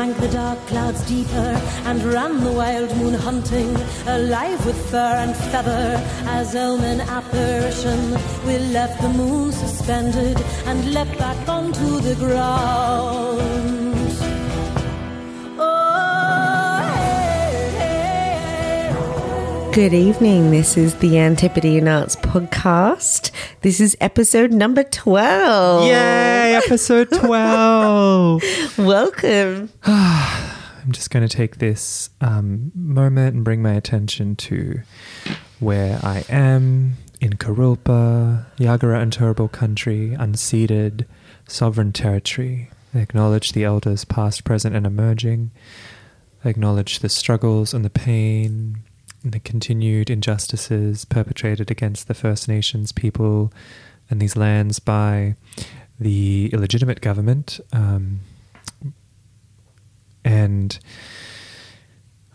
drank the dark clouds deeper and ran the wild moon hunting, alive with fur and feather. As omen apparition, we left the moon suspended and leapt back onto the ground. Good evening. This is the Antipodean Arts Podcast. This is episode number 12. Yay, episode 12. Welcome. I'm just going to take this um, moment and bring my attention to where I am in Kurilpa, Yagara and Turrbal country, unceded, sovereign territory. I acknowledge the elders past, present, and emerging. I acknowledge the struggles and the pain the continued injustices perpetrated against the First Nations people and these lands by the illegitimate government. Um, and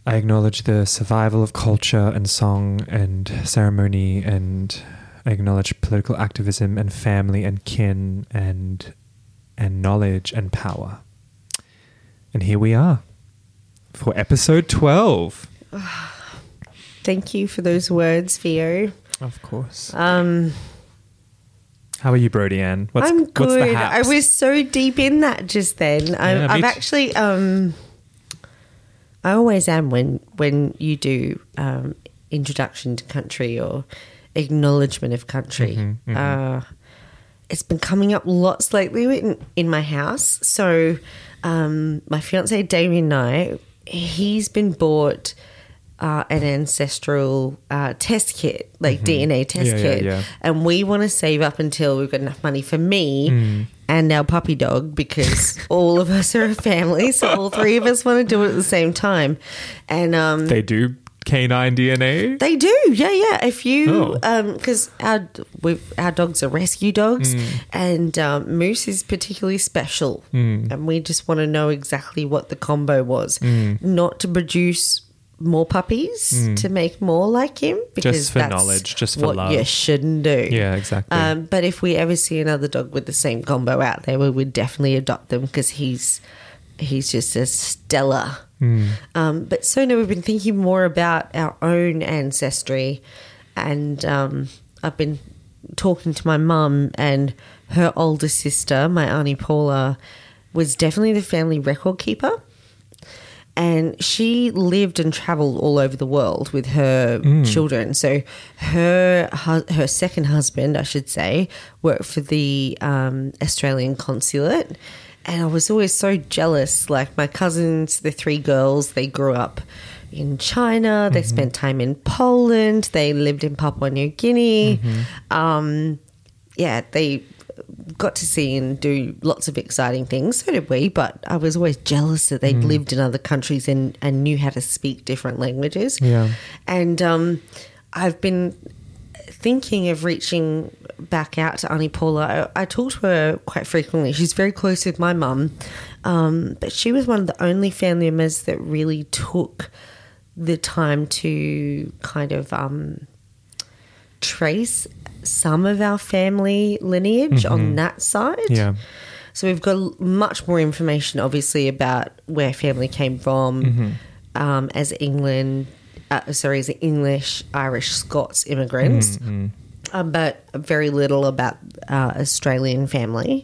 I acknowledge the survival of culture and song and ceremony, and I acknowledge political activism and family and kin and and knowledge and power. And here we are for episode twelve. Thank you for those words, Theo. Of course. Um, How are you, Brody Ann? What's, I'm good. I was so deep in that just then. Yeah, me I've actually, um, I always am when when you do um, introduction to country or acknowledgement of country. Mm-hmm, Uh, it's been coming up lots lately in, in my house. So, um, my fiance Damien and I, he's been bought. Uh, an ancestral uh, test kit, like DNA test Mm-hmm. Yeah, yeah, kit, yeah. and we want to save up until we've got enough money for me Mm. and our puppy dog because all of us are a family, so all three of us want to do it at the same time. And um, they do canine DNA. they do, yeah, yeah. If you, Oh. because our our dogs are rescue dogs, Mm. and um, Moose is particularly special, Mm. and we just want to know exactly what the combo was, Mm. not to produce more puppies to make more like him because Just for that's knowledge, just for what love. you shouldn't do. Yeah, exactly. Um, but if we ever see another dog with the same combo out there, we would definitely adopt them because he's he's just a stellar. Um, but so now we've been thinking more about our own ancestry, and um, I've been talking to my mum and her older sister, my auntie Paula, was definitely the family record keeper and she lived and traveled all over the world with her children. So her her second husband, I should say, worked for the um, Australian consulate, and I was always so jealous. Like my cousins, the three girls, they grew up in China. They spent time in Poland. They lived in Papua New Guinea. Um, yeah, they got to see and do lots of exciting things. So did we, but I was always jealous that they'd lived in other countries and, and knew how to speak different languages. Yeah. And um, I've been thinking of reaching back out to Auntie Paula. I, I talk to her quite frequently. She's very close with my mum, um, but she was one of the only family members that really took the time to kind of um, trace some of our family lineage on that side. yeah. So we've got much more information, obviously, about where family came from um, as England, uh, sorry, as English, Irish, Scots immigrants, um, but very little about uh, Australian family.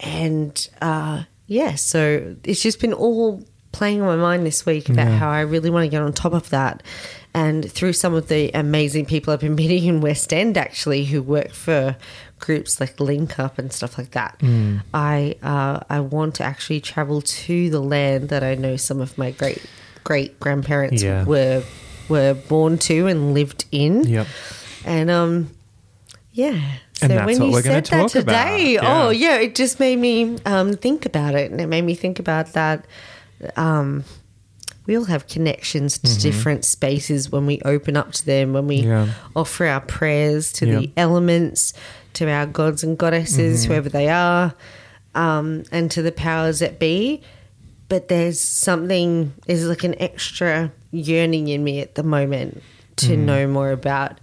And uh, yeah, so it's just been all playing on my mind this week about how I really want to get on top of that. And through some of the amazing people I've been meeting in West End, actually, who work for groups like Link Up and stuff like that, I uh, I want to actually travel to the land that I know some of my great great grandparents Yeah. were were born to and lived in. Yep. And um, yeah. So And that's when what you said that today, Yeah. oh yeah, it just made me um, think about it, and it made me think about that. Um, we all have connections to different spaces when we open up to them, when we Mm-hmm. Yeah. offer our prayers to the elements, to our gods and goddesses, Mm-hmm. whoever they are, um, and to the powers that be. But there's something, there's like an extra yearning in me at the moment to Mm. know more about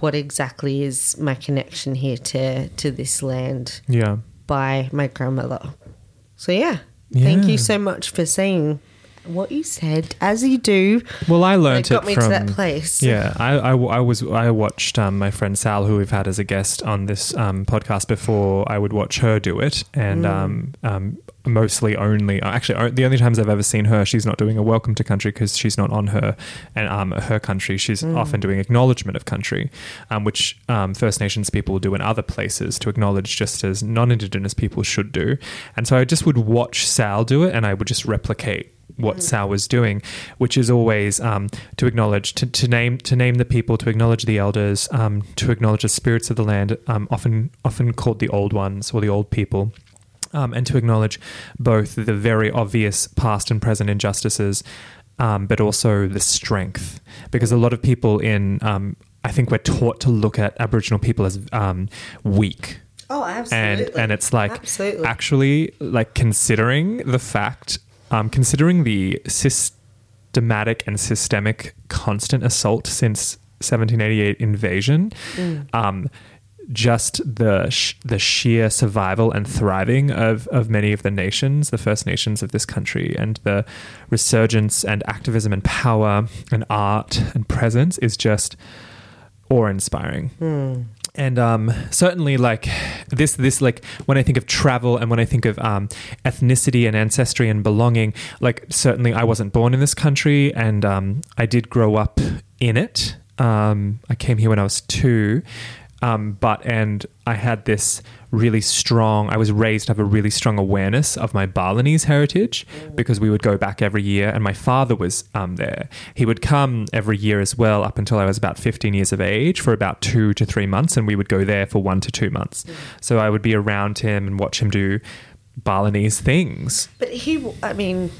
what exactly is my connection here to to this land Yeah. by my grandmother. So yeah, Thank you so much for saying what you said, as you do. Well, I learned It got it me from to that place. Yeah, I, I, I was I watched um, my friend Sal, who we've had as a guest on this um, podcast before. I would watch her do it, Mm. and um, um, mostly only actually the only times I've ever seen her, she's not doing a welcome to country because she's not on her and um, her country. She's Mm. often doing acknowledgement of country, um, which um, First Nations people do in other places to acknowledge just as non-Indigenous people should do. And so I just would watch Sal do it, and I would just replicate what Sal was doing, which is always um, to acknowledge, to, to name, to name the people, to acknowledge the elders, um, to acknowledge the spirits of the land, um, often often called the old ones or the old people. Um, and to acknowledge both the very obvious past and present injustices, um, but also the strength. Because a lot of people in, um, I think we're taught to look at Aboriginal people as um, weak, Oh, absolutely. and and it's like Absolutely. actually like considering the fact um, considering the systematic and systemic constant assault since 1788 invasion Mm. Just the sh- the sheer survival and thriving of of many of the nations the first nations of this country and the resurgence and activism and power and art and presence is just awe inspiring and um, certainly like this this like when i think of travel and when i think of um, ethnicity and ancestry and belonging like certainly i wasn't born in this country and um, i did grow up in it. Um, i came here when i was two um, but and I had this really strong. I was raised to have a really strong awareness of my Balinese heritage because we would go back every year, and my father was um, there. He would come every year as well, up until I was about fifteen years of age, for about two to three months, and we would go there for one to two months. So I would be around him and watch him do Balinese things. But he, I mean,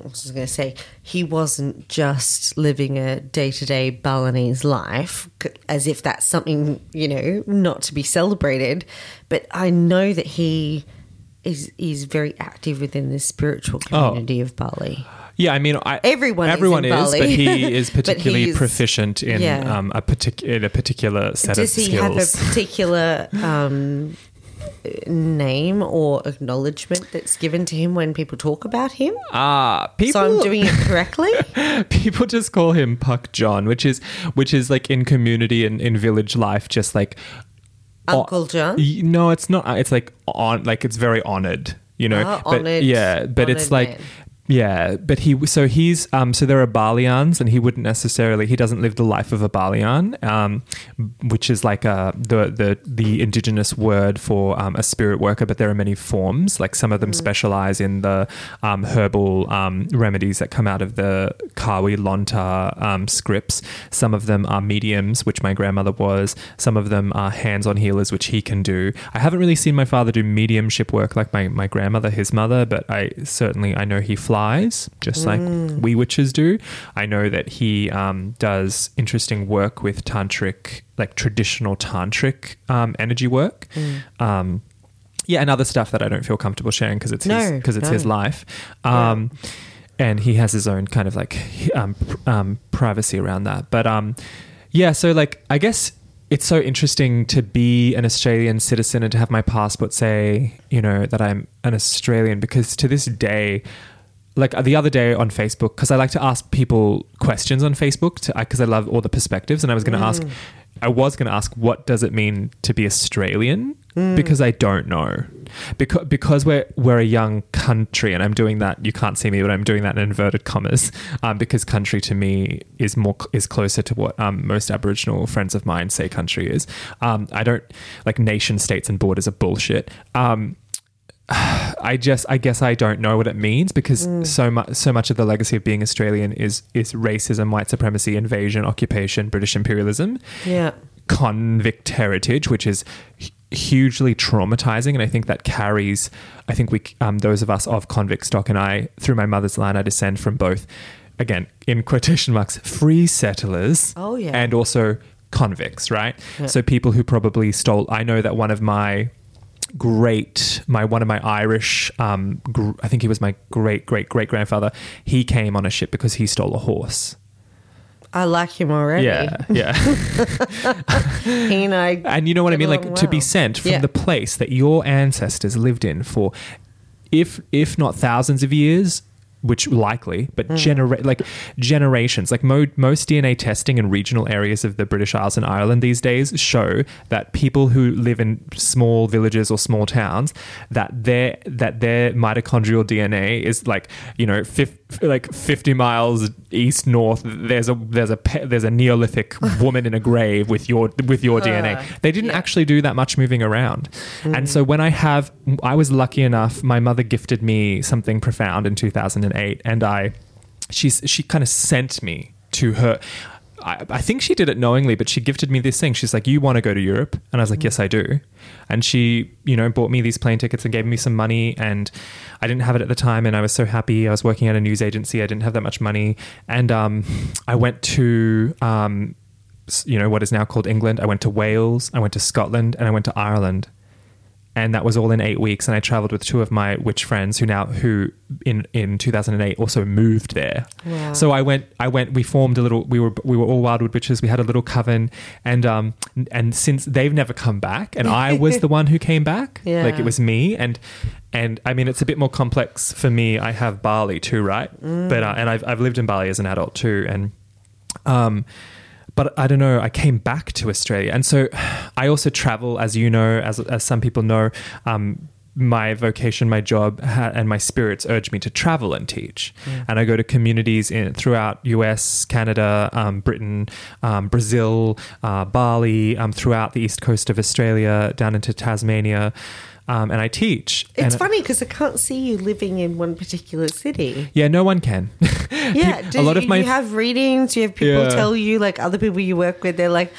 I was going to say, he wasn't just living a day to day Balinese life, as if that's something, you know, not to be celebrated. But I know that he is is very active within the spiritual community of Bali. Yeah, I mean, I, Everyone is everyone in is, Bali. but he is particularly proficient in yeah. um, a partic- in a particular set Does of skills. Does he have a particular um, name or acknowledgement that's given to him when people talk about him? Ah, people. so I'm doing it correctly? people just call him Puck John, which is which is like in community and in village life, just like Uncle John? No, it's not. It's like on, like it's very honored. You know, Ah, but honoured- yeah, but it's like. man. Yeah, but he so he's um so there are Balians and he wouldn't necessarily he doesn't live the life of a Balian, um, which is like a the the the indigenous word for um, a spirit worker, but there are many forms. Like some of them specialize in the um, herbal um, remedies that come out of the Kawi Lontar um, scripts. Some of them are mediums, which my grandmother was. Some of them are hands-on healers, which he can do. I haven't really seen my father do mediumship work like my, my grandmother, his mother, but I certainly I know he flies just like we witches do. I know that he um, does interesting work with tantric, like traditional tantric um, energy work. Um, yeah, and other stuff that I don't feel comfortable sharing because it's his No, because it's his life. Um, And he has his own kind of like um, pr- um, privacy around that. But um, yeah, so like I guess it's so interesting to be an Australian citizen and to have my passport say, you know, that I'm an Australian because to this day, like the other day on Facebook, because I like to ask people questions on Facebook because I love all the perspectives, and I was going to ask, I was going to ask, what does it mean to be Australian? Because I don't know, because because we're we're a young country, and I'm doing that. You can't see me, but I'm doing that in inverted commas, um, because country to me is more is closer to what um, most Aboriginal friends of mine say country is. Um, I don't like nation states and borders are bullshit. Um, I just I guess I don't know what it means because so much so much of the legacy of being Australian is is racism, white supremacy, invasion, occupation, British imperialism, Yeah. convict heritage, which is hugely traumatizing, and I think that carries. I think we um, those of us of convict stock, and I through my mother's line, I descend from both. Again, in quotation marks, free settlers. Oh, yeah. and also convicts, right? So people who probably stole. I know that one of my great my one of my irish um gr- i think he was my great great great grandfather he came on a ship because he stole a horse I like him already. yeah yeah He and I. and you know what i mean like to be sent from Yeah. the place that your ancestors lived in for if if not thousands of years, which likely, but mm. genera- like generations, like mo- most DNA testing in regional areas of the British Isles and Ireland these days show that people who live in small villages or small towns that their that their mitochondrial DNA is like you know fif- like fifty miles east north. There's a there's a pe- there's a Neolithic woman in a grave with your with your DNA. They didn't yeah. actually do that much moving around, and so mm. when I have, I was lucky enough. My mother gifted me something profound in 2008, and I, she's she kind of sent me to her. I, I think she did it knowingly, but she gifted me this thing. She's like, "You want to go to Europe?" And I was like, "Yes, I do." And she, you know, bought me these plane tickets and gave me some money. And I didn't have it at the time, and I was so happy. I was working at a news agency. I didn't have that much money, and um, I went to um, you know what is now called England. I went to Wales, I went to Scotland, and I went to Ireland, and that was all in eight weeks. And I traveled with two of my witch friends who now who in in 2008 also moved there. Wow. So I went, I went. We formed a little. We were we were all Wildwood witches. We had a little coven, and um and since they've never come back, and I was the one who came back. Yeah. Like it was me and. And I mean, it's a bit more complex for me. I have Bali too, right? But uh, and I've I've lived in Bali as an adult too, and um, but I don't know. I came back to Australia, and so I also travel, as you know, as as some people know. Um, my vocation, my job, ha- and my spirits urge me to travel and teach. And I go to communities in throughout US, Canada, um, Britain, um, Brazil, uh, Bali, um, throughout the east coast of Australia, down into Tasmania, um, and I teach. It's funny because I can't see you living in one particular city. Yeah, no one can. Yeah, do a lot of you, my you have readings. You have people Yeah. tell you, like other people you work with, they're like,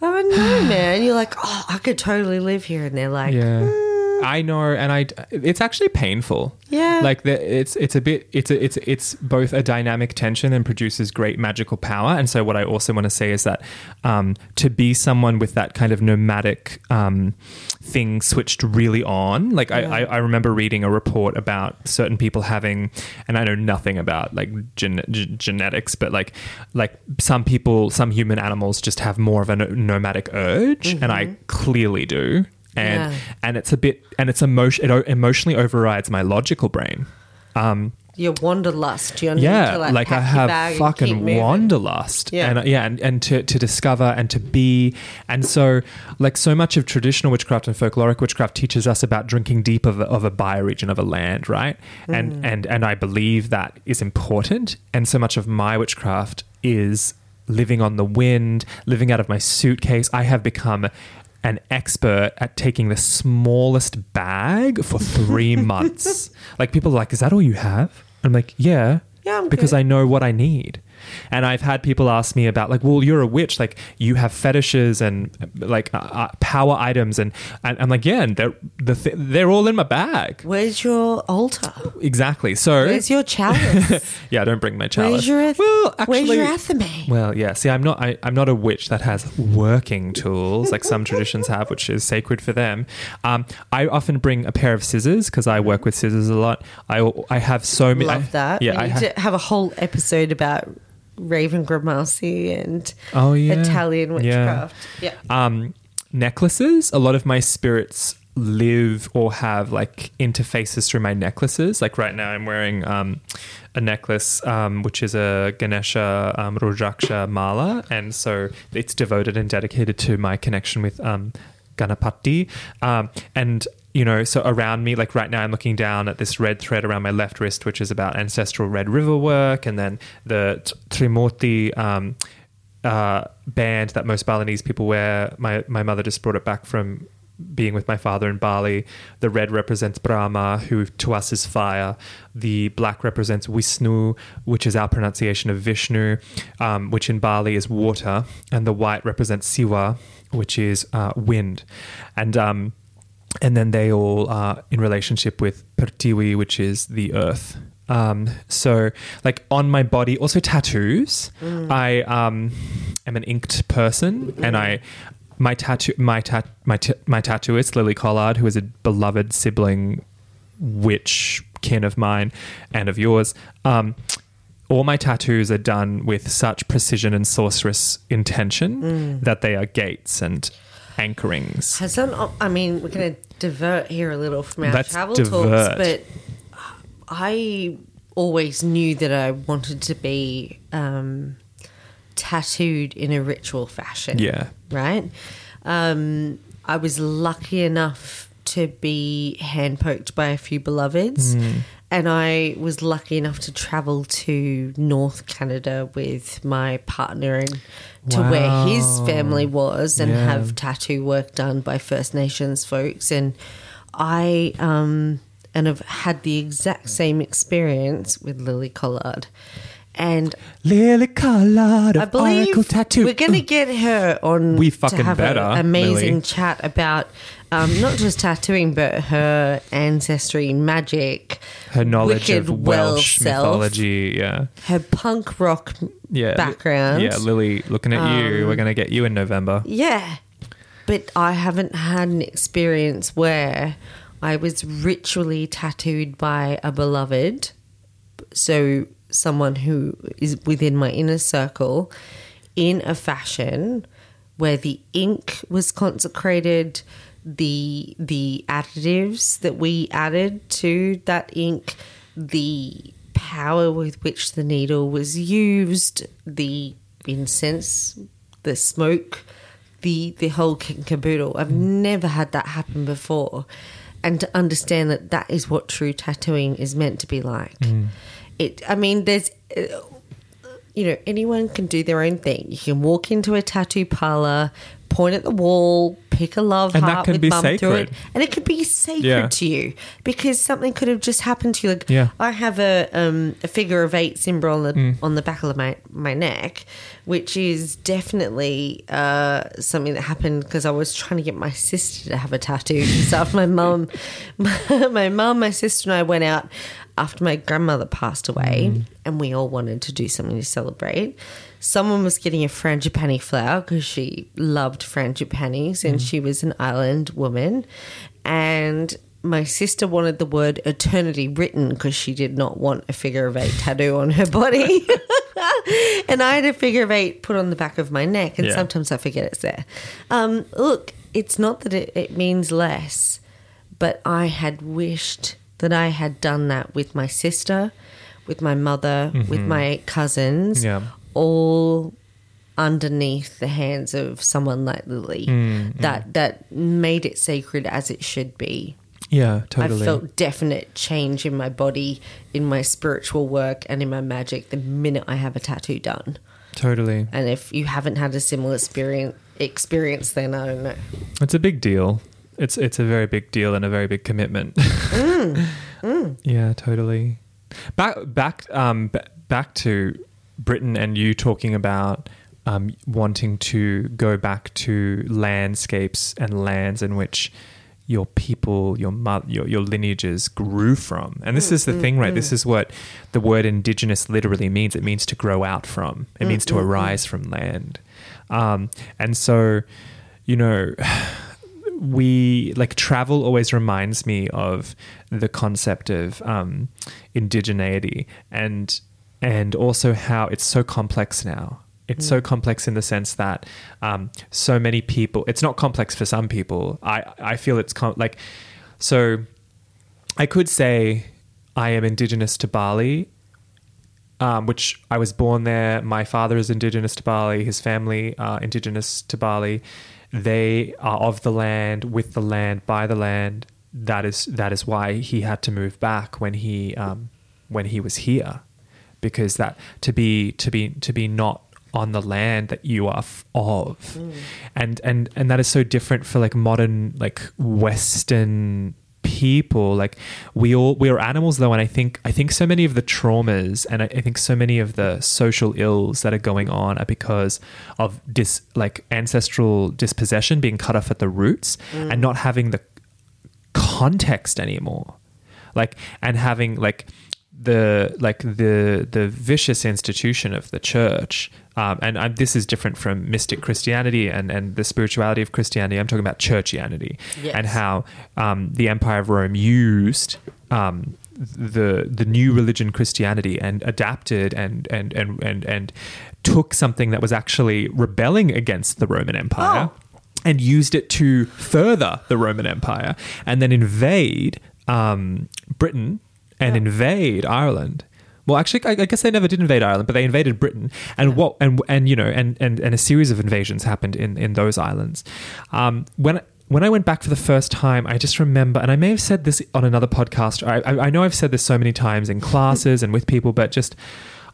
"Oh no, man!" You're like, "Oh, I could totally live here," and they're like, yeah "Mm." I know and i it's actually painful. Yeah. like the, it's it's a bit it's a, it's it's both a dynamic tension and produces great magical power. And so what i also want to say is that um, to be someone with that kind of nomadic um, thing switched really on like I, I, I remember reading a report about certain people having and i know nothing about like gen- g- genetics but like like some people some human animals just have more of a no- nomadic urge and i clearly do and Yeah. and it's a bit and it's emotion it o- emotionally overrides my logical brain um your wanderlust. You yeah like, like i pack your bag have and fucking wanderlust Yeah. and uh, yeah and, and to, to discover and to be and so like so much of traditional witchcraft and folkloric witchcraft teaches us about drinking deep of a, of a bioregion of a land right and Mm. and and i believe that is important and so much of my witchcraft is living on the wind living out of my suitcase i have become an expert at taking the smallest bag for three months. Like people are like, is that all you have? I'm like, yeah. Yeah, I'm because good. I know what I need. And I've had people ask me about like, well, you're a witch, like you have fetishes and like uh, uh, power items, and, and I'm like, yeah, and they're the th- they're all in my bag. Where's your altar? Exactly. So Where's your chalice? yeah, I don't bring my chalice. Where's your eth- well, actually, Where's your athame? well, yeah. See, I'm not. I, I'm not a witch that has working tools like some traditions have, which is sacred for them. Um, I often bring a pair of scissors because I work with scissors a lot. I I have so many. Love that. Yeah, we I need ha- to have a whole episode about Raven Grimassi and Oh yeah, Italian Yeah. witchcraft. Yeah. um, necklaces. A lot of my spirits live or have like interfaces through my necklaces. Like right now, I'm wearing um, a necklace um, which is a Ganesha um, Rudraksha mala, and so it's devoted and dedicated to my connection with um, Ganapati. Um, and you know, so around me, like right now, I'm looking down at this red thread around my left wrist, which is about ancestral Red River work, and then the t- Trimurti um, uh, band that most Balinese people wear. My my mother just brought it back from being with my father in Bali. The red represents Brahma, who to us is fire. The black represents Vishnu, which is our pronunciation of Vishnu, um, which in Bali is water, and the white represents Siwa, which is uh, wind, and um, and then they all are in relationship with Pertiwi, which is the earth. Um, so like on my body, also tattoos. I um, am an inked person, and I my tattoo my tat my t- my tattooist Lily Collard, who is a beloved sibling witch kin of mine and of yours. Um, all my tattoos are done with such precision and sorceress intention that they are gates and anchorings. Has that, I mean, we're going to divert here a little from our Let's travel divert. talks, but I always knew that I wanted to be um, tattooed in a ritual fashion. Yeah. Right? Um, I was lucky enough to be hand poked by a few beloveds. Hmm. And I was lucky enough to travel to North Canada with my partner and to where his family was and Yeah. have tattoo work done by First Nations folks. And I um, and have had the exact same experience with Lily Collard. And Lily Collard I believe Oracle Tattoo. we're going to get her on We to fucking have better, an amazing Lily. chat about um, not just tattooing, but her ancestry, magic, her knowledge of Welsh mythology. Yeah. her punk rock Yeah. background. Um, Yeah, Lily, looking at you. We're going to get you in November. Yeah. But I haven't had an experience where I was ritually tattooed by a beloved. So, someone who is within my inner circle in a fashion where the ink was consecrated, the the additives that we added to that ink, the power with which the needle was used, the incense, the smoke, the the whole kit and caboodle. I've never had that happen before, and to understand that that is what true tattooing is meant to be like. It. I mean, there's. uh, You know, anyone can do their own thing. You can walk into a tattoo parlor, point at the wall, pick a love And heart with mum through it, and it could be sacred Yeah. to you because something could have just happened to you. Like Yeah. I have a um, a figure of eight symbol on the Mm. on the back of my my neck, which is definitely uh, something that happened because I was trying to get my sister to have a tattoo. So after my mum, my mum, my sister, and I went out after my grandmother passed away, Mm. and we all wanted to do something to celebrate. Someone was getting a frangipani flower because she loved frangipanis and she was an island woman. And my sister wanted the word eternity written because she did not want a figure of eight tattoo on her body. and I had a figure of eight put on the back of my neck, and Yeah. sometimes I forget it's there. Um, look, it's not that it, it means less, but I had wished that I had done that with my sister, with my mother, with mm-hmm. my cousins, Yeah. all underneath the hands of someone like Lily. Mm, that mm. that made it sacred as it should be. Yeah, totally. I felt definite change in my body, in my spiritual work, and in my magic the minute I have a tattoo done. totally. And if you haven't had a similar experience, experience then I don't know. It's a big deal. It's it's a very big deal and a very big commitment. Mm, Yeah, totally. Back back um b- back to Britain and you talking about um, wanting to go back to landscapes and lands in which your people, your mo- your your lineages grew from. And this is the thing, right? This is what the word indigenous literally means. It means to grow out from. It means to arise from land. Um, and so, you know, we like travel always reminds me of the concept of um, indigeneity and and also how it's so complex now. It's so complex in the sense that um, so many people. It's not complex for some people. I I feel it's com- like so. I could say I am indigenous to Bali, um, which I was born there. My father is indigenous to Bali. His family are indigenous to Bali. They are of the land, with the land, by the land. That is that is why he had to move back when he um, when he was here, because that to be to be to be not on the land that you are f- of, and and and that is so different for like modern like Western people like we all we are animals though and i think i think so many of the traumas and I, I think so many of the social ills that are going on are because of dis like ancestral dispossession being cut off at the roots mm. and not having the context anymore. Like and having like the like the the vicious institution of the church um, and i this is different from mystic christianity and and the spirituality of christianity i'm talking about churchianity Yes. and how um, the empire of rome used um, the the new religion christianity and adapted and and and and and took something that was actually rebelling against the roman empire and used it to further the Roman Empire and then invade um, Britain and Yeah. invade Ireland. Well, actually, I, I guess they never did invade Ireland, but they invaded Britain, and what and and you know, and and, and a series of invasions happened in in those islands. Um, when when I went back for the first time, I just remember, and I may have said this on another podcast. I, I, I know I've said this so many times in classes and with people, but just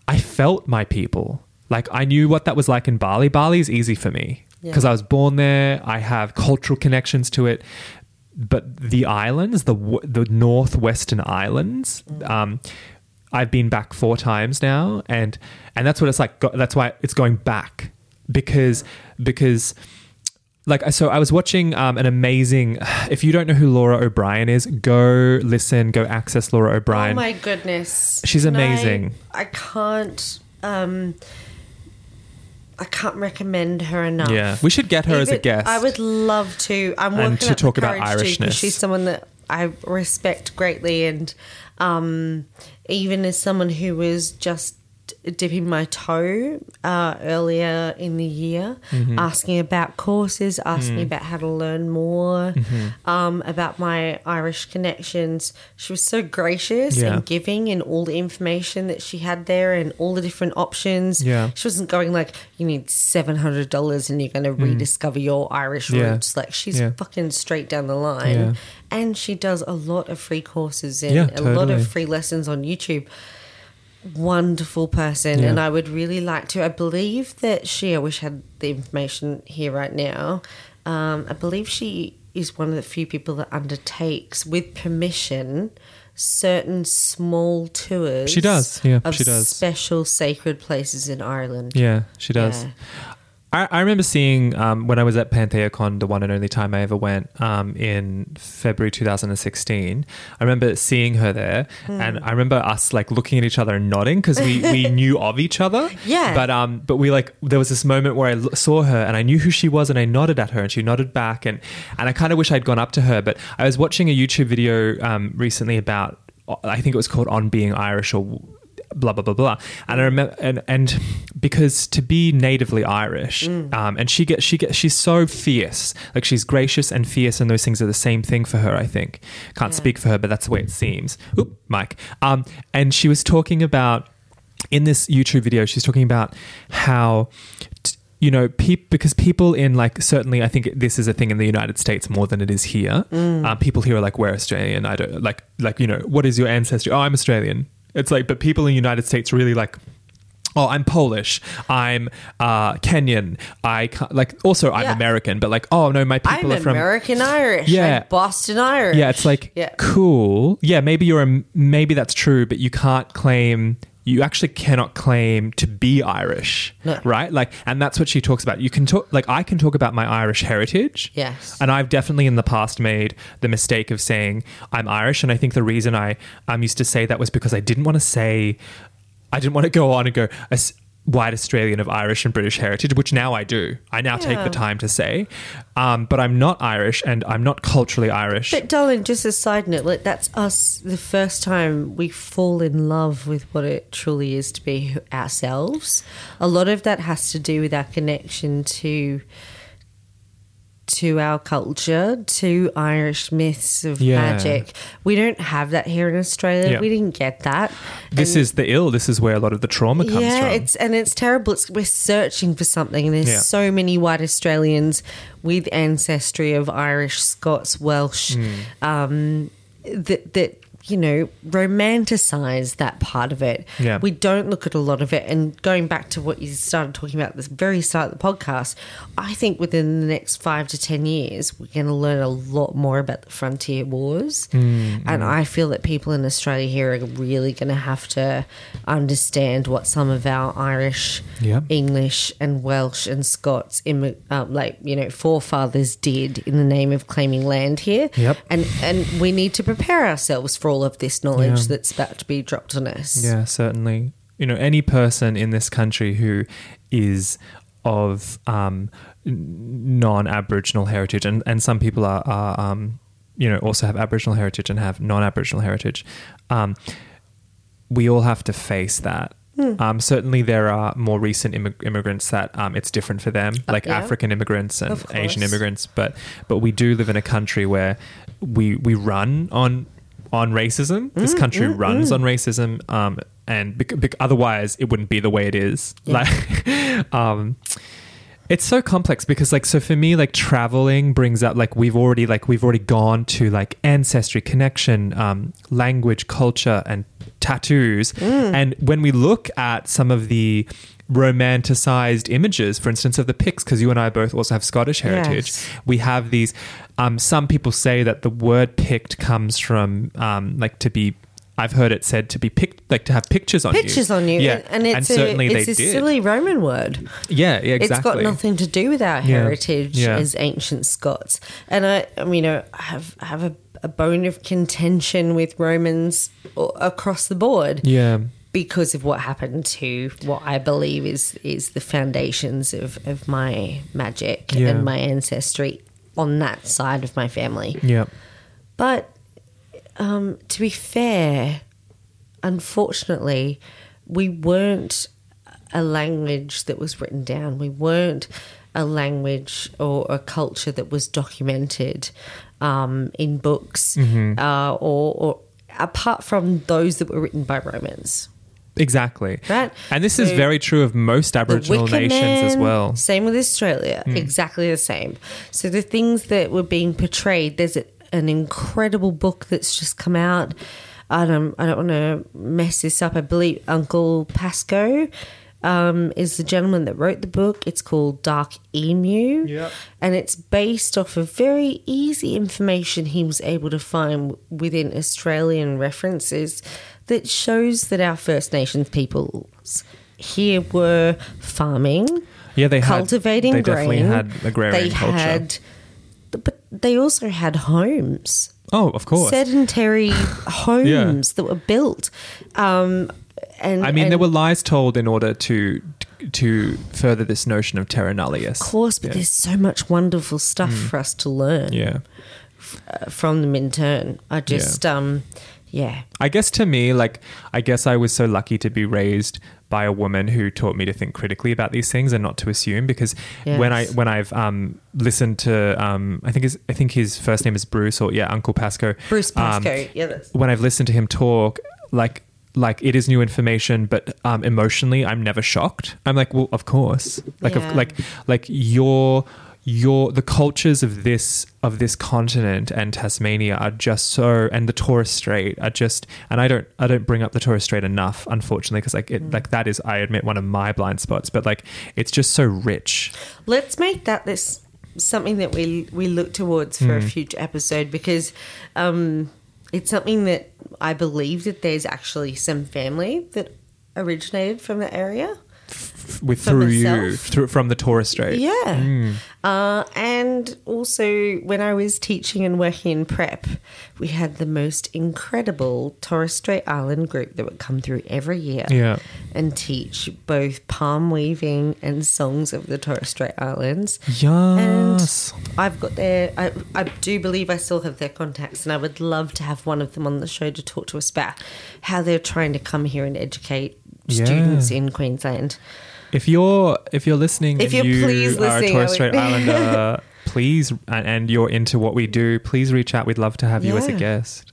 I felt my people. Like I knew what that was like in Bali. Bali is easy for me Yeah. because I was born there. I have cultural connections to it. But the islands, the the northwestern islands, um, I've been back four times now, and and that's what it's like. That's why it's going back because because like so I was watching um, an amazing. If you don't know who Lora O'Brien is, go listen, go access Lora O'Brien. Oh my goodness. She's Can I- amazing. I, can't um I can't recommend her enough. yeah, we should get her as a guest. I would love to. I'm And working to talk about courage to, 'cause Irishness. She's someone that I respect greatly, and um, even as someone who was just dipping my toe uh, earlier in the year, Mm-hmm. asking about courses, asking Mm. about how to learn more, Mm-hmm. um, about my Irish connections. She was so gracious Yeah. and giving, and all the information that she had there, and all the different options. Yeah. She wasn't going like, you need $700 and you're going to rediscover your Irish Mm. Yeah. roots. Like, she's Yeah. fucking straight down the line. And she does a lot of free courses and a lot of free lessons on YouTube. Wonderful person. Yeah. And I would really like to. I believe that she, I wish I had the information here right now. Um, I believe she is one of the few people that undertakes, with permission, certain small tours. She does, yeah, of she does. Special sacred places in Ireland. Yeah, she does. Yeah. I, I remember seeing um, when I was at PantheaCon, the one and only time I ever went um, in February 2016. I remember seeing her there, Hmm. and I remember us like looking at each other and nodding because we, we knew of each other. Yeah. But um, but we like there was this moment where I l- saw her and I knew who she was and I nodded at her and she nodded back and and I kind of wish I'd gone up to her. But I was watching a YouTube video um, recently about I think it was called On Being Irish or blah blah blah blah and i remember and and because to be natively irish um and she gets she gets she's so fierce like she's gracious and fierce and those things are the same thing for her i think can't Yeah. speak for her but that's the way it seems oop mike um and she was talking about in this youtube video she's talking about how t- you know, peop, because people in like certainly, I think this is a thing in the United States more than it is here. Uh, people here are like, "We're Australian." I don't like, like you know, what is your ancestry? Oh, I'm Australian. It's like, but people in the United States really like. Oh, I'm Polish. I'm uh, Kenyan. I can't, like also I'm Yeah. American, but like oh no, my I'm people are from American Irish. Yeah. I'm Boston Irish. yeah, it's like Yeah. cool. Yeah, maybe you're a maybe that's true, but you can't claim you actually cannot claim to be Irish, No. right? Like, and that's what she talks about. You can talk like I can talk about my Irish heritage, Yes. and I've definitely in the past made the mistake of saying I'm Irish, and I think the reason I um used to say that was because I didn't want to say I didn't want to go on and go "As- white Australian of Irish and British heritage, which now I do. I now take the time to say, um, but I'm not Irish and I'm not culturally Irish. But darling, just a side note, like that's us the first time we fall in love with what it truly is to be ourselves. A lot of that has to do with our connection to to our culture, to Irish myths of Yeah. magic. We don't have that here in Australia. Yeah. We didn't get that. This And- is the ill. This is where a lot of the trauma comes yeah, from. it's and it's terrible. It's, we're searching for something, and there's Yeah. so many white Australians with ancestry of Irish, Scots, Welsh, Hmm. um, that that you know romanticize that part of it. Yeah. we don't look at a lot of it. And going back to what you started talking about at the very start of the podcast, I think within the next five to ten years, we're going to learn a lot more about the frontier wars. Hmm, And I feel that people in Australia here are really going to have to understand what some of our Irish, Yep. English, and Welsh and Scots, immi- um, like you know, forefathers did in the name of claiming land here. Yep. And and we need to prepare ourselves for all of this knowledge Yeah. that's about to be dropped on us. Yeah, certainly. You know, any person in this country who is of um, non-Aboriginal heritage, and, and some people are, are um, you know, also have Aboriginal heritage and have non-Aboriginal heritage. Um, we all have to face that. Hmm. Um, certainly, there are more recent immig- immigrants that um, it's different for them, like Uh, yeah. African immigrants and Asian immigrants. But but we do live in a country where we we run on on racism. This country runs on racism, um, and bec- bec- otherwise it wouldn't be the way it is. Like, um, it's so complex because like so for me like traveling brings up like we've already like we've already gone to like ancestry connection um language culture and tattoos and when we look at some of the romanticized images for instance of the Picts because you and i both also have scottish heritage Yes. we have these um some people say that the word Pict comes from um like to be I've heard it said to be picked, like to have pictures on Pictures you. on you, yeah, and it's certainly a, it's they a did. silly Roman word. Yeah, yeah, exactly. It's got nothing to do with our heritage Yeah. as ancient Scots. And I, I mean, I have I have a, a bone of contention with Romans across the board Yeah, because of what happened to what I believe is is the foundations of, of my magic Yeah. and my ancestry on that side of my family. yeah, But um, to be fair, unfortunately, we weren't a language that was written down. We weren't a language or a culture that was documented um, in books uh, or, or apart from those that were written by Romans. Exactly. Right. And this is very true of most Aboriginal Wicker nations as well. Same with Australia, exactly the same. So the things that were being portrayed, there's a, an incredible book that's just come out. I don't, I don't want to mess this up. I believe Uncle Pascoe um, is the gentleman that wrote the book. It's called Dark Emu, Yep. and it's based off of very easy information he was able to find within Australian references that shows that our First Nations peoples here were farming, Yeah, they had- cultivating they grain. definitely had agrarian they culture. Had, but they also had homes Oh, of course. sedentary homes that were built. Um, and I mean, there were lies told in order to to further this notion of terra nullius. of course, but Yeah. there's so much wonderful stuff for us to learn Yeah. uh, from them in turn. I just, um, yeah, I guess to me, like, I guess I was so lucky to be raised by a woman who taught me to think critically about these things and not to assume. Because when I when I've um, listened to, um, I think his I think his first name is Bruce or yeah, Uncle Pascoe. Bruce um, yeah, when I've listened to him talk, like like it is new information, but um, emotionally, I'm never shocked. I'm like, well, of course, like Yeah. of, like like your your the cultures of this of this continent and Tasmania are just so and the Torres Strait are just and I don't I don't bring up the Torres Strait enough unfortunately because like it like that is I admit one of my blind spots but like it's just so rich Let's make that this something that we we look towards for Hmm. a future episode because um, it's something that I believe that there's actually some family that originated from the area. With through you through from the Torres Strait Yeah. Uh, and also, when I was teaching and working in prep, we had the most incredible Torres Strait Island group that would come through every year Yeah. and teach both palm weaving and songs of the Torres Strait Islands. yes I've got their, I, I do believe I still have their contacts, and I would love to have one of them on the show to talk to us about how they're trying to come here and educate Yeah. students in Queensland. If you're if you're listening, If and you're you please are a Torres Strait Islander, please, and, and you're into what we do, please reach out. We'd love to have you as a guest.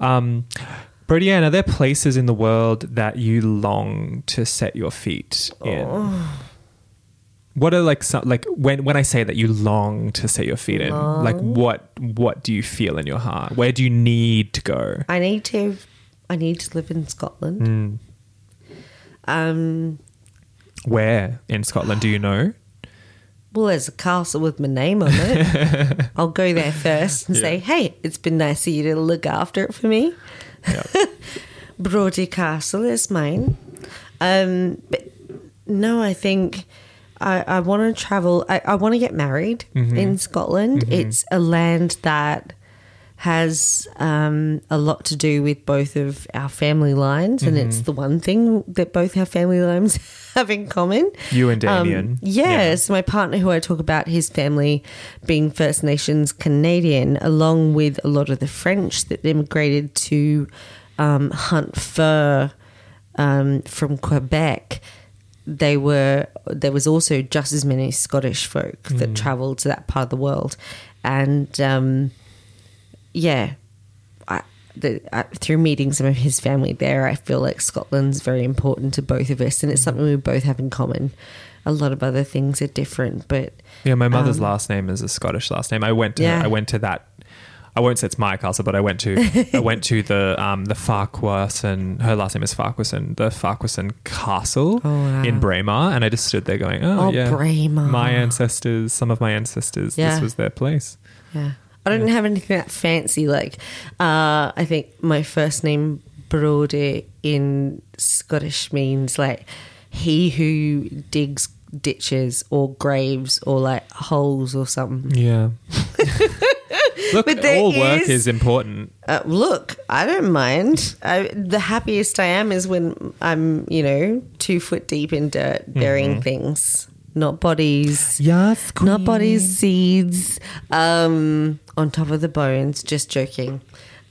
Um, Brodianne, are there places in the world that you long to set your feet in? Oh. What are like some, like when when I say that you long to set your feet in, like what what do you feel in your heart? Where do you need to go? I need to, I need to live in Scotland. Mm. Um, Where in Scotland do you know? well, there's a castle with my name on it. I'll go there first and say, "Hey, it's been nice of you to look after it for me." Yeah. Brodie Castle is mine. Um, but no, I think I, I want to travel. I, I want to get married Mm-hmm. in Scotland. It's a land that has um, a lot to do with both of our family lines, and it's Mm-hmm. the one thing that both our family lines have in common. You and Um, Damien. yes, my partner, who I talk about, his family being First Nations Canadian, along with a lot of the French that immigrated to um, hunt fur um, from Quebec. They were there was also just as many Scottish folk that travelled to that part of the world, and um, yeah, I the, uh, through meeting some of his family there, I feel like Scotland's very important to both of us, and it's something we both have in common. A lot of other things are different, but Yeah, my mother's Um, last name is a Scottish last name. I went to Yeah. I went to that. I won't say it's my castle, but I went to I went to the um the Farquharson. Her last name is Farquharson. The Farquharson Castle Oh, wow. in Braemar, and I just stood there going, "Oh, Oh, yeah, Braemar. My ancestors, some of my ancestors, Yeah. this was their place." Yeah. I don't have anything that fancy. Like, uh, I think my first name, Brody, in Scottish means like he who digs ditches or graves or like holes or something. Yeah. Look, But all work is- is important. Uh, look, I don't mind. I, the happiest I am is when I'm, you know, two foot deep in dirt burying things, not bodies. Yes, Not bodies, seeds um, on top of the bones. Just joking.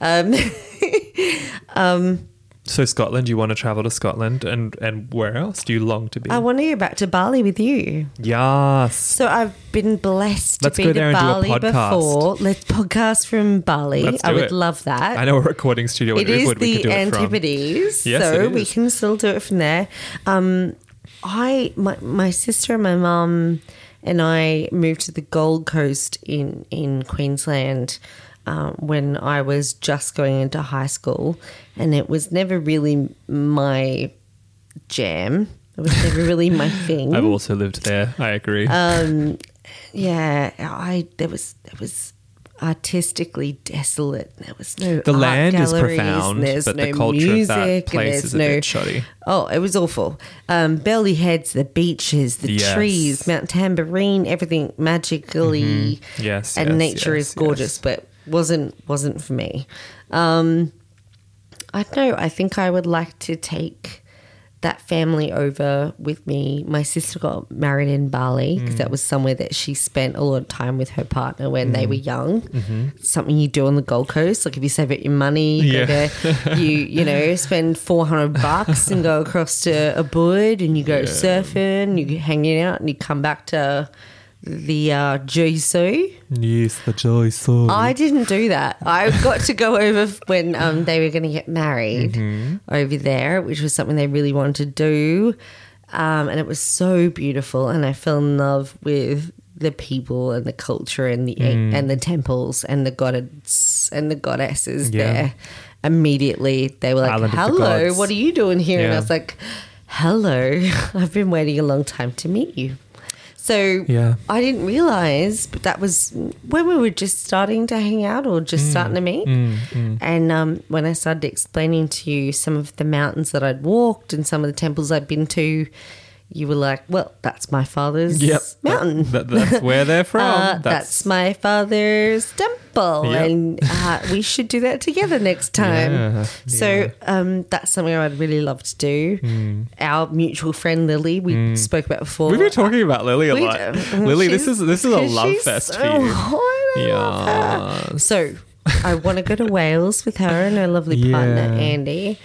Um, So Scotland, you want to travel to Scotland, and and where else do you long to be? I want to go back to Bali with you. yes. So I've been blessed to Let's be go to there and do a Bali podcast. before. Let's podcast from Bali. Let's I would it. love that. I know a recording studio in It is Ridgewood we could the do it from. Antipodes, Yes, so it we can still do it from there. Um, I my my sister and my mum and I moved to the Gold Coast in in Queensland um, when I was just going into high school, and it was never really my jam. It was never really my thing. I've also lived there. I agree. Um, yeah, I there was there was artistically desolate. There was no The art land is galleries, profound, there's but no the culture of that music, place is a no, bit shoddy. Oh, it was awful. Um, Burleigh Heads, the beaches, the Yes. trees, Mount Tamborine, everything magically. Yes, and yes, nature yes, is gorgeous, but wasn't wasn't for me. Um, I don't know. I think I would like to take that family over with me. My sister got married in Bali because Mm. that was somewhere that she spent a lot of time with her partner when Mm. they were young. Something you do on the Gold Coast, like if you save up your money, you Mm-hmm. Yeah. to, you you know spend four hundred bucks and go across to Ubud and you go surfing, you hanging out, and you come back to the uh, Jesu. yes, the soul. I didn't do that. I got to go over when um, they were going to get married Mm-hmm. over there, which was something they really wanted to do. Um, and it was so beautiful. And I fell in love with the people and the culture and the Mm. and the temples and the goddess and the goddesses Yeah. there. Immediately, they were like, Island "Hello, what are you doing here?" And I was like, "Hello, I've been waiting a long time to meet you." So Yeah. I didn't realize, but that was when we were just starting to hang out or Mm. just starting to meet. And um, when I started explaining to you some of the mountains that I'd walked and some of the temples I'd been to, you were like, "Well, that's my father's Yep. mountain. That- that's where they're from. Uh, that's, That's- my father's temple, Yep. and uh, we should do that together next time." Yeah, So yeah. um, that's something I'd really love to do. Our mutual friend Lily, we spoke about before. We've been talking about Lily a We lot. do. Lily, this is this is a love she's fest so for you. love her. So I want to go to Wales with her and her lovely partner Andy.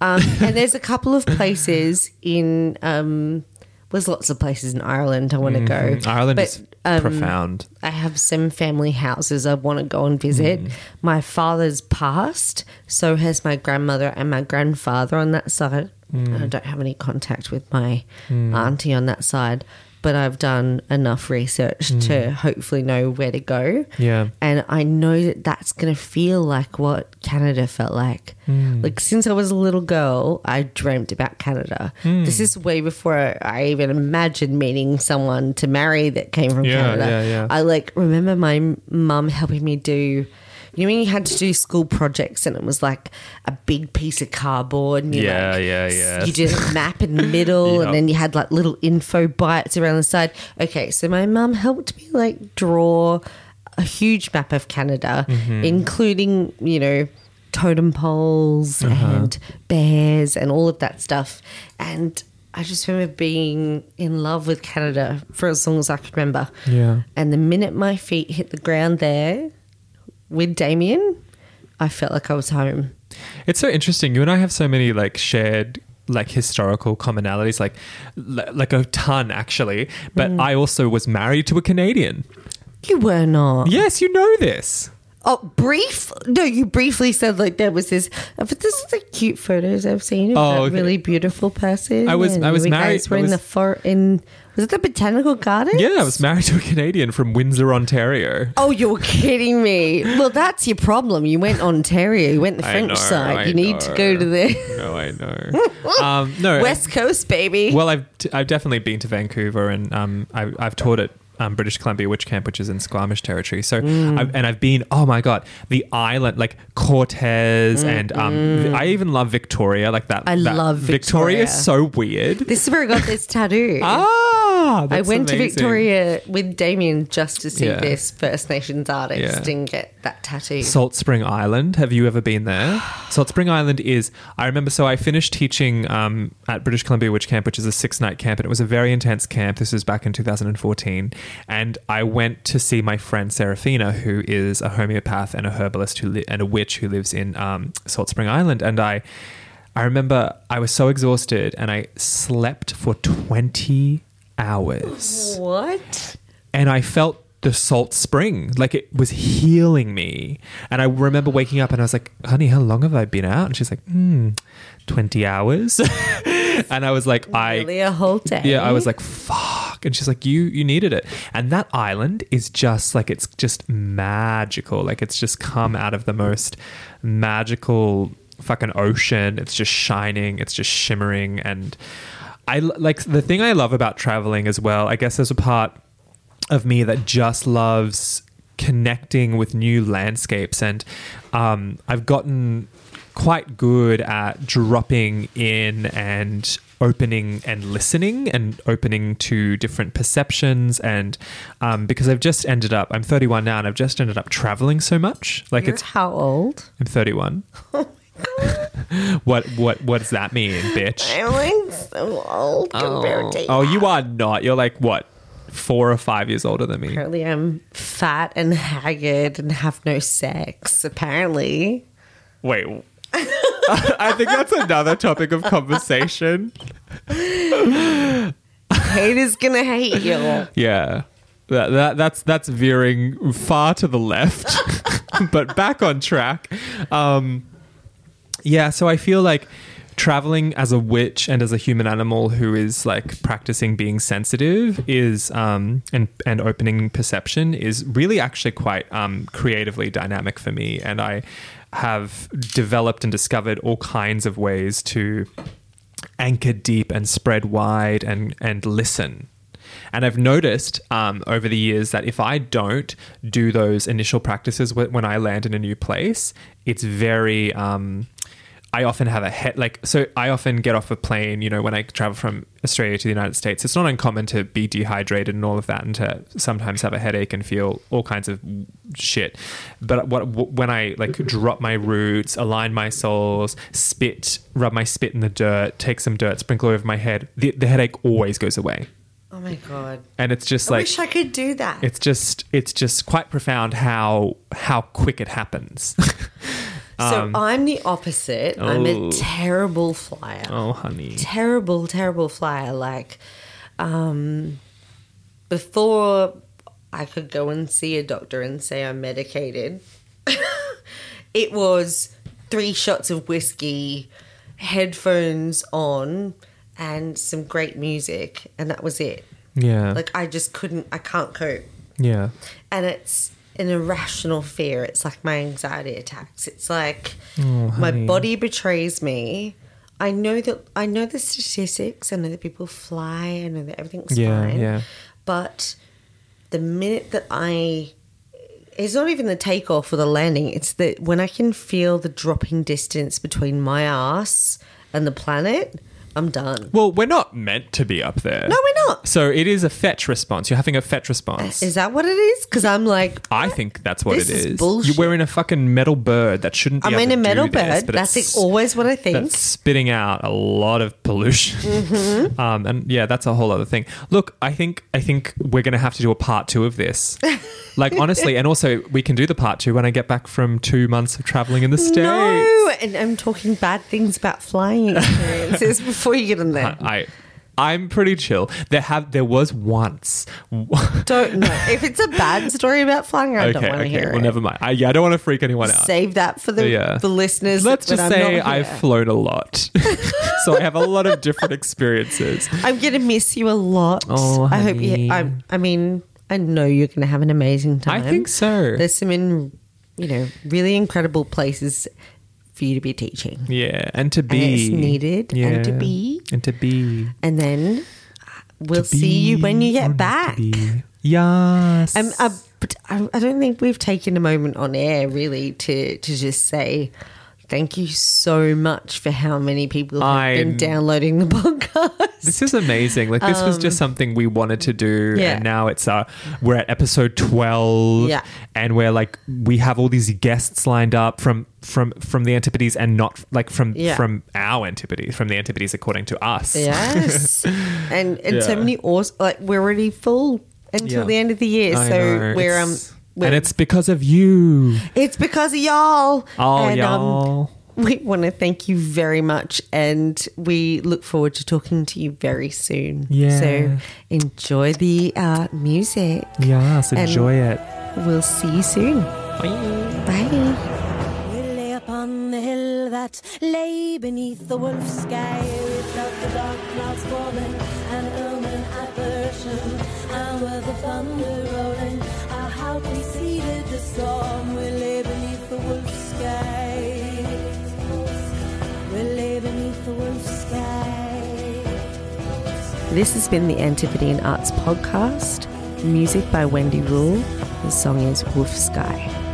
Um, and there's a couple of places in. Um, there's lots of places in Ireland I want to go. Mm, Ireland But, is um, profound. I have some family houses I want to go and visit. Mm. My father's passed, so has my grandmother and my grandfather on that side. Mm. I don't have any contact with my auntie on that side, but I've done enough research Mm. to hopefully know where to go. Yeah. And I know that that's going to feel like what Canada felt like. Hmm. Like, since I was a little girl, I dreamt about Canada. Hmm. This is way before I even imagined meeting someone to marry that came from Yeah, Canada. yeah, yeah. I like remember my mum helping me do. You know when you had to do school projects and it was like a big piece of cardboard. And you Yeah, like, yeah, yeah. You did a map in the middle, Yep. and then you had like little info bites around the side. Okay, so my mum helped me like draw a huge map of Canada, Mm-hmm. including you know totem poles Uh-huh. and bears and all of that stuff. And I just remember being in love with Canada for as long as I could remember. Yeah. And the minute my feet hit the ground there with Damien, I felt like I was home. It's so interesting. You and I have so many like shared like historical commonalities, like li- like a ton actually. But Mm. I also was married to a Canadian. You were not. Yes, you know this. Oh, brief? No, you briefly said like there was this. uh, But this is the cute photos I've seen of Oh, that okay. really beautiful person. I was- and I was married- Guys were I in the for in. Was it the botanical gardens? Yeah, I was married to a Canadian from Windsor, Ontario. Oh, you're kidding me. Well, that's your problem. You went Ontario. You went the I French know, side. I you need to go to the No, I know. um, no, West Coast, baby. Well, I've t- I've definitely been to Vancouver, and um, I, I've taught at um, British Columbia Witch Camp, which is in Squamish territory. So, Mm. I've, and I've been. Oh my god, the island, like Cortes, and um, I even love Victoria, like that. Mm, I that- love Victoria. Victoria. is so weird. this is where I got this tattoo. ah, I that's went to. Victoria with Damien just to see Yeah. this First Nations artist Yeah. and get that tattoo. Salt Spring Island. Have you ever been there? Salt Spring Island is. I remember. So I finished teaching um, at British Columbia Witch Camp, which is a six night camp, and it was a very intense camp. This was back in 2014, and I went to see my friend Serafina, who is a homeopath and a herbalist who li- and a witch who lives in um, Salt Spring Island, and I. I remember I was so exhausted and I slept for 20 hours. What? and I felt the salt spring. Like it was healing me. And i remember waking up and i was like honey how long have i been out? And she's like hmm 20 hours. And i was like i Really? A whole day? yeah i was like fuck. And she's like you you needed it. And that island is just like it's just magical. Like it's just come out of the most magical fucking ocean. It's just shining. It's just shimmering. And i like the thing i love about traveling as well i guess there's a part of me that just loves connecting with new landscapes. And um, i've gotten quite good at dropping in and opening and listening and opening to different perceptions. And um, because i've just ended up i'm 31 now and i've just ended up traveling so much. Like You're it's how old? i'm 31 what what what does that mean bitch I'm like so old compared to you. oh you are not you're like what four or five years older than me Apparently, I'm fat and haggard and have no sex. Apparently, Wait. I think that's another topic of conversation. haters gonna hate you. Yeah. That, that that's that's veering far to the left, but back on track. Um, yeah, so I feel like traveling as a witch and as a human animal who is like practicing being sensitive is um, and and opening perception is really actually quite um, creatively dynamic for me, and I have developed and discovered all kinds of ways to anchor deep and spread wide and and listen. And I've noticed um, over the years that if I don't do those initial practices wh- when I land in a new place, it's very. Um, I often have a head like so. I often get off a plane. You know, when I travel from Australia to the United States, it's not uncommon to be dehydrated and all of that, and to sometimes have a headache and feel all kinds of shit. But what when I like drop my roots, align my soles, spit, rub my spit in the dirt, take some dirt, sprinkle over my head, the, the headache always goes away Oh my god! and it's just I like I wish I could do that. it's just it's just quite profound how how quick it happens so I'm the opposite. I'm a Um, Oh. terrible flyer. oh honey terrible, terrible flyer. Like, um, before I could go and see a doctor and say I'm medicated, it was three shots of whiskey, headphones on, and some great music, and that was it. yeah Like, I just couldn't, I can't cope. yeah And it's an irrational fear. It's like my anxiety attacks. It's like Oh, my body betrays me. I know that I know the statistics. I know that people fly. I know that everything's Yeah, fine. yeah. But the minute that I, it's not even the takeoff or the landing. It's that when I can feel the dropping distance between my ass and the planet, I'm done. well we're not meant to be up there No, we're not. so it is a fetch response you're having a fetch response Is that what it is? Because I'm like, I think that's what This it is is. bullshit. You're wearing a fucking metal bird that shouldn't be I'm able in to a metal this, bird. but That's it's- always what I think. That's spitting out a lot of pollution. Mm-hmm. Um, and yeah, that's a whole other thing. Look, I think I think we're going to have to do a part two of this. like honestly, and also we can do the part two when I get back from two months of traveling in the states. No, and I'm talking bad things about flying experiences before you get in there. I I'm pretty chill. There have there was once. Don't know. If it's a bad story about flying, I don't okay, want to okay. hear Well, it. never mind. I, yeah, I don't want to freak anyone out. Save that for the, Yeah. the listeners. Let's just say I've flown a lot, so I have a lot of different experiences. I'm gonna miss you a lot. Oh, I hope you. I, I mean, I know you're gonna have an amazing time. I think so. There's some in, you know, really incredible places for you to be teaching, Yeah, and to and be it's needed, and to be, and to be. and then we'll see you when you get back. Yes. Um, I, I don't think we've taken a moment on air really to to just say thank you so much for how many people have been I'm- downloading the podcast. This is amazing. Like this was just something we wanted to do, Um, yeah. and now it's uh we're at episode twelve, Yeah. and we're like we have all these guests lined up from from from the Antipodes, and not like from Yeah. from our Antipodes, from the Antipodes according to us. Yes, and and so many awesome. Like we're already full until Yeah. the end of the year. I so know. we're um, we're, and it's because of you. it's because of y'all. Oh, and, Um, y'all. we want to thank you very much, and we look forward to talking to you very soon. Yeah. So enjoy the uh, music. yes, and- enjoy it. We'll see you soon. Bye. We lay upon the hill that lay beneath the wolf sky. We felt the dark clouds falling, an omen apparition, and with the thunder rolling, our heart preceded the storm. We lay This has been the Antipodean Arts Podcast. Music by Wendy Rule. The song is Wolf Sky.